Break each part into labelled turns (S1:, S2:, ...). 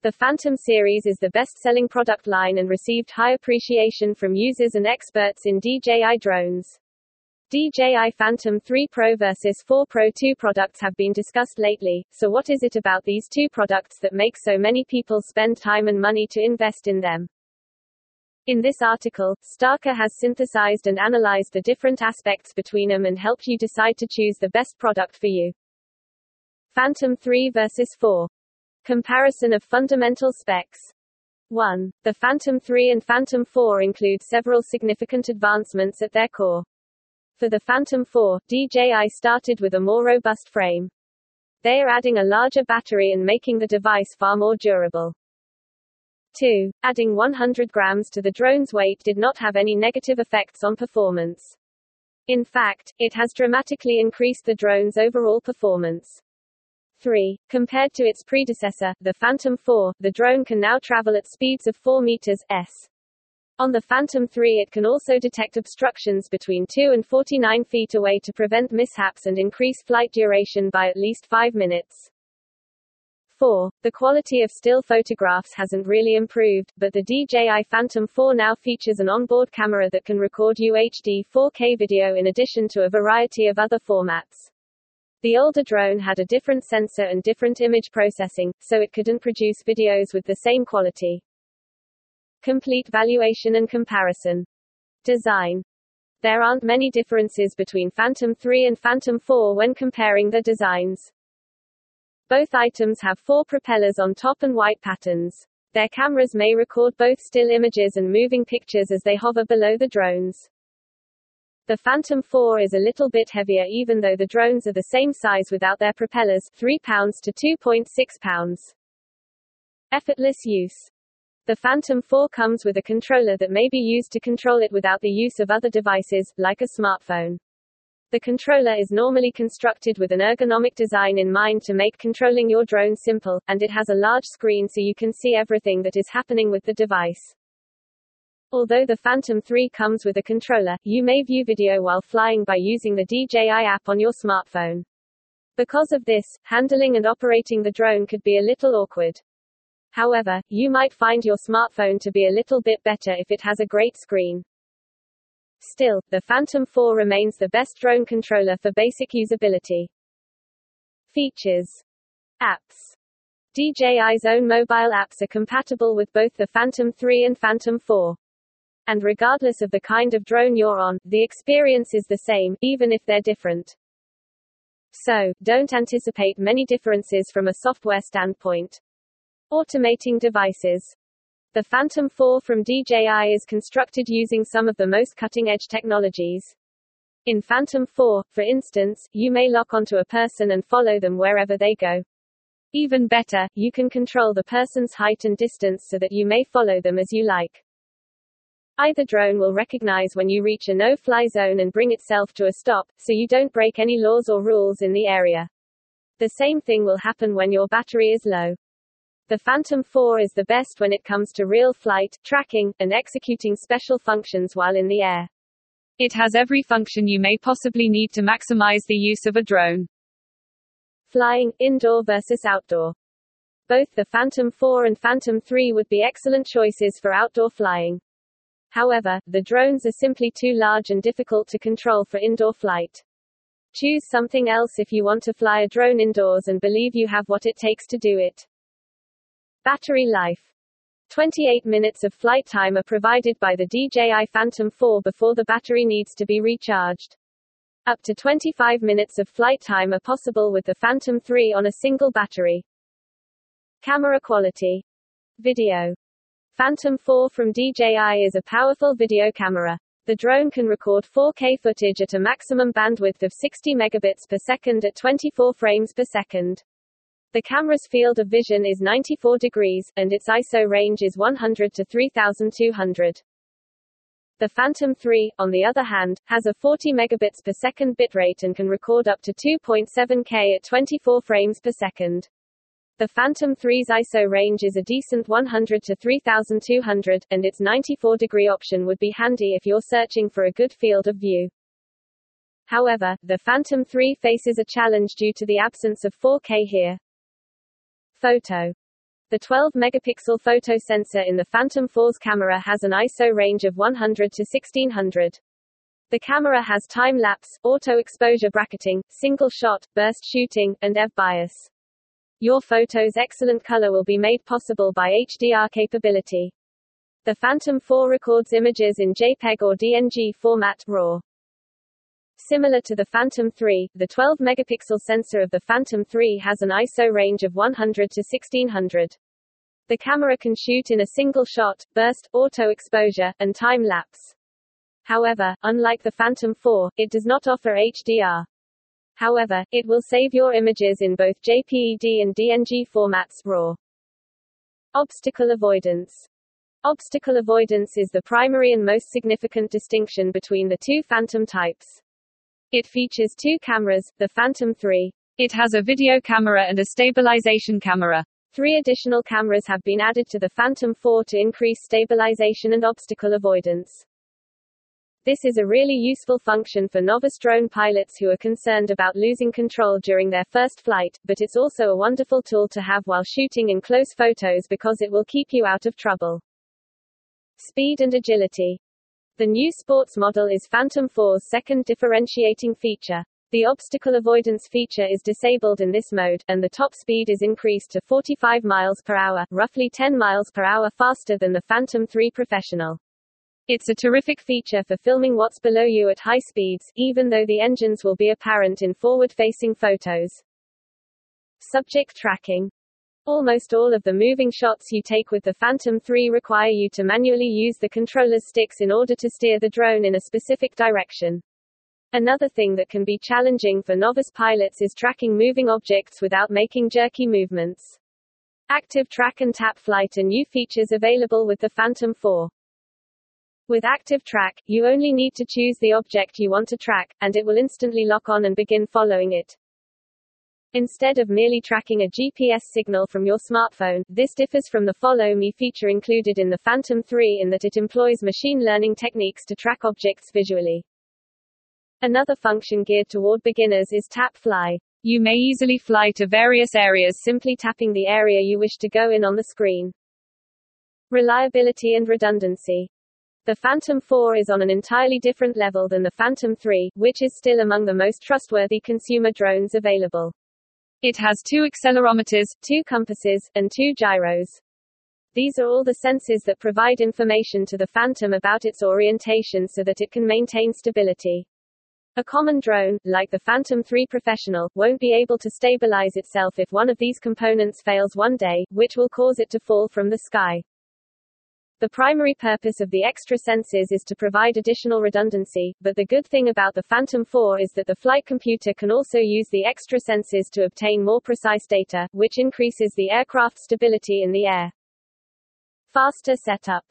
S1: The Phantom series is the best-selling product line and received high appreciation from users and experts in DJI drones. DJI Phantom 3 Pro versus 4 Pro 2 products have been discussed lately, so what is it about these two products that makes so many people spend time and money to invest in them? In this article, Starker has synthesized and analyzed the different aspects between them and helped you decide to choose the best product for you. Phantom 3 versus 4. Comparison of fundamental specs. 1. The Phantom 3 and Phantom 4 include several significant advancements at their core. For the Phantom 4, DJI started with a more robust frame. They are adding a larger battery and making the device far more durable. 2. Adding 100 grams to the drone's weight did not have any negative effects on performance. In fact, it has dramatically increased the drone's overall performance. 3. Compared to its predecessor, the Phantom 4, the drone can now travel at speeds of 4 meters s. On the Phantom 3 it can also detect obstructions between 2 and 49 feet away to prevent mishaps and increase flight duration by at least 5 minutes. 4. The quality of still photographs hasn't really improved, but the DJI Phantom 4 now features an onboard camera that can record UHD 4K video in addition to a variety of other formats. The older drone had a different sensor and different image processing, so it couldn't produce videos with the same quality. Complete valuation and comparison. Design. There aren't many differences between Phantom 3 and Phantom 4 when comparing the designs. Both items have four propellers on top and white patterns. Their cameras may record both still images and moving pictures as they hover below the drones. The Phantom 4 is a little bit heavier even though the drones are the same size without their propellers 3 pounds to 2.6 pounds. Effortless use. The Phantom 4 comes with a controller that may be used to control it without the use of other devices, like a smartphone. The controller is normally constructed with an ergonomic design in mind to make controlling your drone simple, and it has a large screen so you can see everything that is happening with the device. Although the Phantom 3 comes with a controller, you may view video while flying by using the DJI app on your smartphone. Because of this, handling and operating the drone could be a little awkward. However, you might find your smartphone to be a little bit better if it has a great screen. Still, the Phantom 4 remains the best drone controller for basic usability. Features. Apps. DJI's own mobile apps are compatible with both the Phantom 3 and Phantom 4. And regardless of the kind of drone you're on, the experience is the same, even if they're different. So, don't anticipate many differences from a software standpoint. Automating devices. The Phantom 4 from DJI is constructed using some of the most cutting-edge technologies. In Phantom 4, for instance, you may lock onto a person and follow them wherever they go. Even better, you can control the person's height and distance so that you may follow them as you like. Either drone will recognize when you reach a no-fly zone and bring itself to a stop, so you don't break any laws or rules in the area. The same thing will happen when your battery is low. The Phantom 4 is the best when it comes to real flight, tracking, and executing special functions while in the air. It has every function you may possibly need to maximize the use of a drone. Flying, indoor versus outdoor. Both the Phantom 4 and Phantom 3 would be excellent choices for outdoor flying. However, the drones are simply too large and difficult to control for indoor flight. Choose something else if you want to fly a drone indoors and believe you have what it takes to do it. Battery life 28 minutes of flight time are provided by the DJI Phantom 4 before the battery needs to be recharged. Up to 25 minutes of flight time are possible with the Phantom 3 on a single battery. Camera quality. Video. Phantom 4 from DJI is a powerful video camera. The drone can record 4K footage at a maximum bandwidth of 60 megabits per second at 24 frames per second. The camera's field of vision is 94 degrees, and its ISO range is 100 to 3200. The Phantom 3, on the other hand, has a 40 megabits per second bitrate and can record up to 2.7K at 24 frames per second. The Phantom 3's ISO range is a decent 100 to 3200, and its 94 degree option would be handy if you're searching for a good field of view. However, the Phantom 3 faces a challenge due to the absence of 4K here. Photo. The 12-megapixel photo sensor in the Phantom 4's camera has an ISO range of 100 to 1600. The camera has time-lapse, auto-exposure bracketing, single-shot, burst shooting, and EV bias. Your photo's excellent color will be made possible by HDR capability. The Phantom 4 records images in JPEG or DNG format RAW. Similar to the Phantom 3, the 12-megapixel sensor of the Phantom 3 has an ISO range of 100 to 1600. The camera can shoot in a single shot, burst, auto exposure, and time lapse. However, unlike the Phantom 4, it does not offer HDR. However, it will save your images in both JPEG and DNG formats RAW. Obstacle avoidance. Obstacle avoidance is the primary and most significant distinction between the two Phantom types. It features two cameras, the Phantom 3. It has a video camera and a stabilization camera. Three additional cameras have been added to the Phantom 4 to increase stabilization and obstacle avoidance. This is a really useful function for novice drone pilots who are concerned about losing control during their first flight, but it's also a wonderful tool to have while shooting in close photos because it will keep you out of trouble. Speed and agility. The new sports model is Phantom 4's second differentiating feature. The obstacle avoidance feature is disabled in this mode, and the top speed is increased to 45 miles per hour, roughly 10 miles per hour faster than the Phantom 3 Professional. It's a terrific feature for filming what's below you at high speeds, even though the engines will be apparent in forward-facing photos. Subject tracking. Almost all of the moving shots you take with the Phantom 3 require you to manually use the controller's sticks in order to steer the drone in a specific direction. Another thing that can be challenging for novice pilots is tracking moving objects without making jerky movements. Active Track and Tap Flight are new features available with the Phantom 4. With Active Track, you only need to choose the object you want to track, and it will instantly lock on and begin following it. Instead of merely tracking a GPS signal from your smartphone, this differs from the Follow Me feature included in the Phantom 3 in that it employs machine learning techniques to track objects visually. Another function geared toward beginners is Tap Fly. You may easily fly to various areas simply tapping the area you wish to go in on the screen. Reliability and redundancy. The Phantom 4 is on an entirely different level than the Phantom 3, which is still among the most trustworthy consumer drones available. It has two accelerometers, two compasses, and two gyros. These are all the sensors that provide information to the Phantom about its orientation so that it can maintain stability. A common drone, like the Phantom 3 Professional, won't be able to stabilize itself if one of these components fails one day, which will cause it to fall from the sky. The primary purpose of the extra sensors is to provide additional redundancy, but the good thing about the Phantom 4 is that the flight computer can also use the extra sensors to obtain more precise data, which increases the aircraft stability in the air. Faster setup.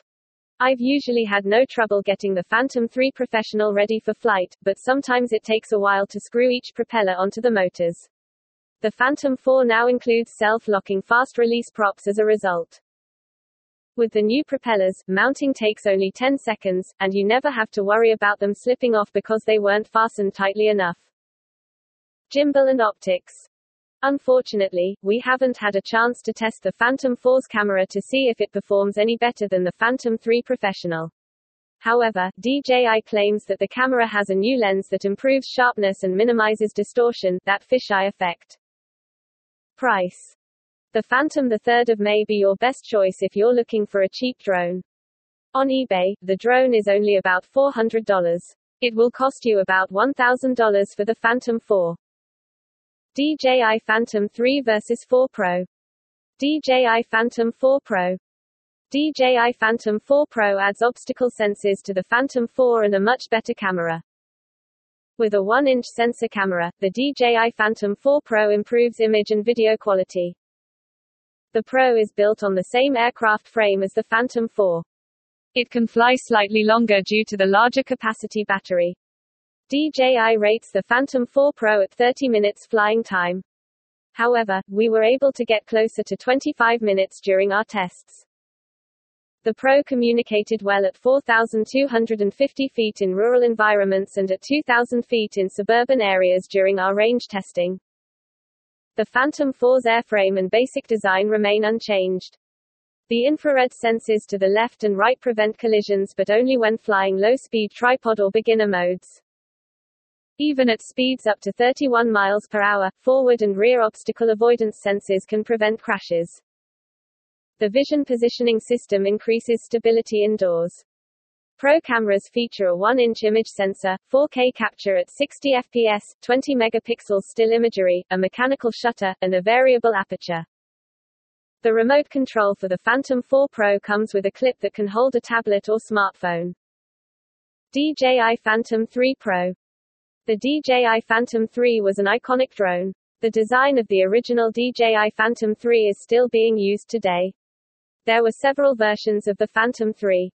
S1: I've usually had no trouble getting the Phantom 3 Professional ready for flight, but sometimes it takes a while to screw each propeller onto the motors. The Phantom 4 now includes self-locking fast-release props as a result. With the new propellers, mounting takes only 10 seconds, and you never have to worry about them slipping off because they weren't fastened tightly enough. Gimbal and optics. Unfortunately, we haven't had a chance to test the Phantom 4's camera to see if it performs any better than the Phantom 3 Professional. However, DJI claims that the camera has a new lens that improves sharpness and minimizes distortion, that fisheye effect. Price. The Phantom 3 may be your best choice if you're looking for a cheap drone. On eBay, the drone is only about $400. It will cost you about $1,000 for the Phantom 4. DJI Phantom 3 vs 4 Pro. DJI Phantom 4 Pro. DJI Phantom 4 Pro adds obstacle sensors to the Phantom 4 and a much better camera. With a 1-inch sensor camera, the DJI Phantom 4 Pro improves image and video quality. The Pro is built on the same aircraft frame as the Phantom 4. It can fly slightly longer due to the larger capacity battery. DJI rates the Phantom 4 Pro at 30 minutes flying time. However, we were able to get closer to 25 minutes during our tests. The Pro communicated well at 4,250 feet in rural environments and at 2,000 feet in suburban areas during our range testing. The Phantom 4's airframe and basic design remain unchanged. The infrared sensors to the left and right prevent collisions but only when flying low-speed tripod or beginner modes. Even at speeds up to 31 miles per hour, forward and rear obstacle avoidance sensors can prevent crashes. The vision positioning system increases stability indoors. Pro cameras feature a 1-inch image sensor, 4K capture at 60 fps, 20 megapixels still imagery, a mechanical shutter, and a variable aperture. The remote control for the Phantom 4 Pro comes with a clip that can hold a tablet or smartphone. DJI Phantom 3 Pro the DJI Phantom 3 was an iconic drone. The design of the original DJI Phantom 3 is still being used today. There were several versions of the Phantom 3.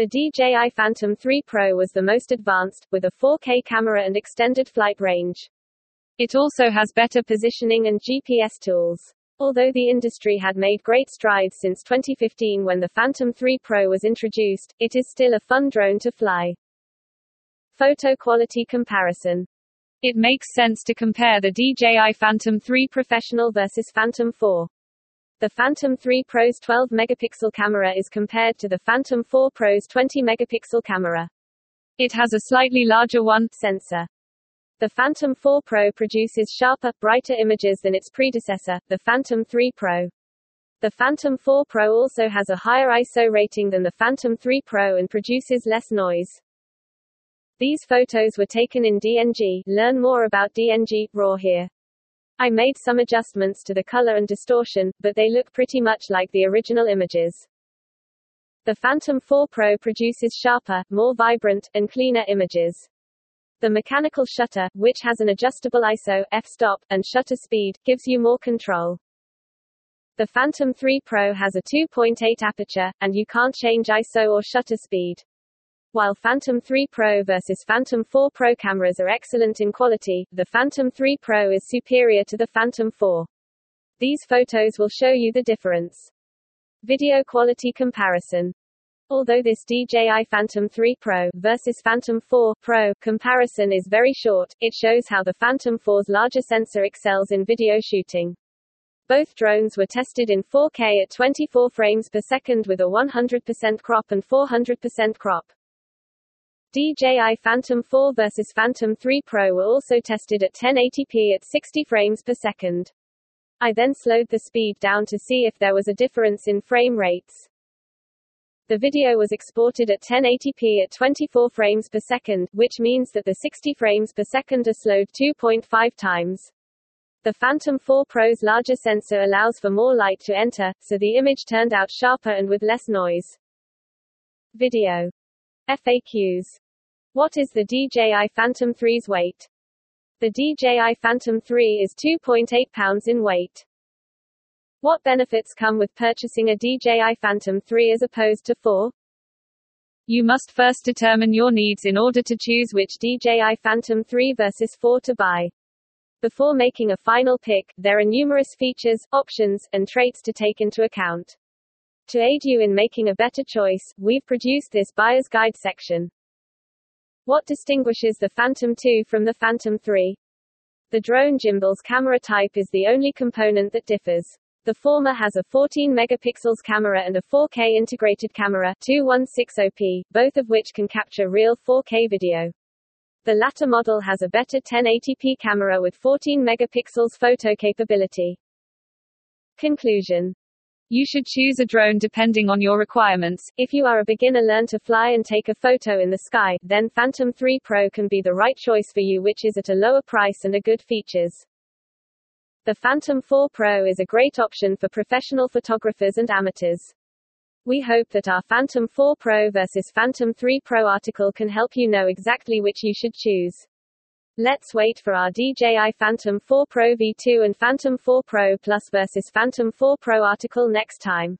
S1: The DJI Phantom 3 Pro was the most advanced, with a 4K camera and extended flight range. It also has better positioning and GPS tools. Although the industry had made great strides since 2015 when the Phantom 3 Pro was introduced, it is still a fun drone to fly. Photo quality comparison. It makes sense to compare the DJI Phantom 3 Professional versus Phantom 4. The Phantom 3 Pro's 12 megapixel camera is compared to the Phantom 4 Pro's 20 megapixel camera. It has a slightly larger 1 sensor. The Phantom 4 Pro produces sharper, brighter images than its predecessor, the Phantom 3 Pro. The Phantom 4 Pro also has a higher ISO rating than the Phantom 3 Pro and produces less noise. These photos were taken in DNG. Learn more about DNG RAW here. I made some adjustments to the color and distortion, but they look pretty much like the original images. The Phantom 4 Pro produces sharper, more vibrant, and cleaner images. The mechanical shutter, which has an adjustable ISO, f-stop, and shutter speed, gives you more control. The Phantom 3 Pro has a 2.8 aperture, and you can't change ISO or shutter speed. While Phantom 3 Pro versus Phantom 4 Pro cameras are excellent in quality, the Phantom 3 Pro is superior to the Phantom 4. These photos will show you the difference. Video quality comparison. Although this DJI Phantom 3 Pro versus Phantom 4 Pro comparison is very short, it shows how the Phantom 4's larger sensor excels in video shooting. Both drones were tested in 4K at 24 frames per second with a 100% crop and 400% crop. DJI Phantom 4 vs Phantom 3 Pro were also tested at 1080p at 60 frames per second. I then slowed the speed down to see if there was a difference in frame rates. The video was exported at 1080p at 24 frames per second, which means that the 60 frames per second are slowed 2.5 times. The Phantom 4 Pro's larger sensor allows for more light to enter, so the image turned out sharper and with less noise. Video FAQs. What is the DJI Phantom 3's weight? The DJI Phantom 3 is 2.8 pounds in weight. What benefits come with purchasing a DJI Phantom 3 as opposed to 4? You must first determine your needs in order to choose which DJI Phantom 3 versus 4 to buy. Before making a final pick, there are numerous features, options, and traits to take into account. To aid you in making a better choice, we've produced this buyer's guide section. What distinguishes the Phantom 2 from the Phantom 3? The drone gimbal's camera type is the only component that differs. The former has a 14 megapixels camera and a 4K integrated camera 2160p, both of which can capture real 4K video. The latter model has a better 1080p camera with 14 megapixels photo capability. Conclusion you should choose a drone depending on your requirements. If you are a beginner learn to fly and take a photo in the sky, then Phantom 3 Pro can be the right choice for you which is at a lower price and a good features. The Phantom 4 Pro is a great option for professional photographers and amateurs. We hope that our Phantom 4 Pro versus Phantom 3 Pro article can help you know exactly which you should choose. Let's wait for our DJI Phantom 4 Pro V2 and Phantom 4 Pro Plus vs Phantom 4 Pro article next time.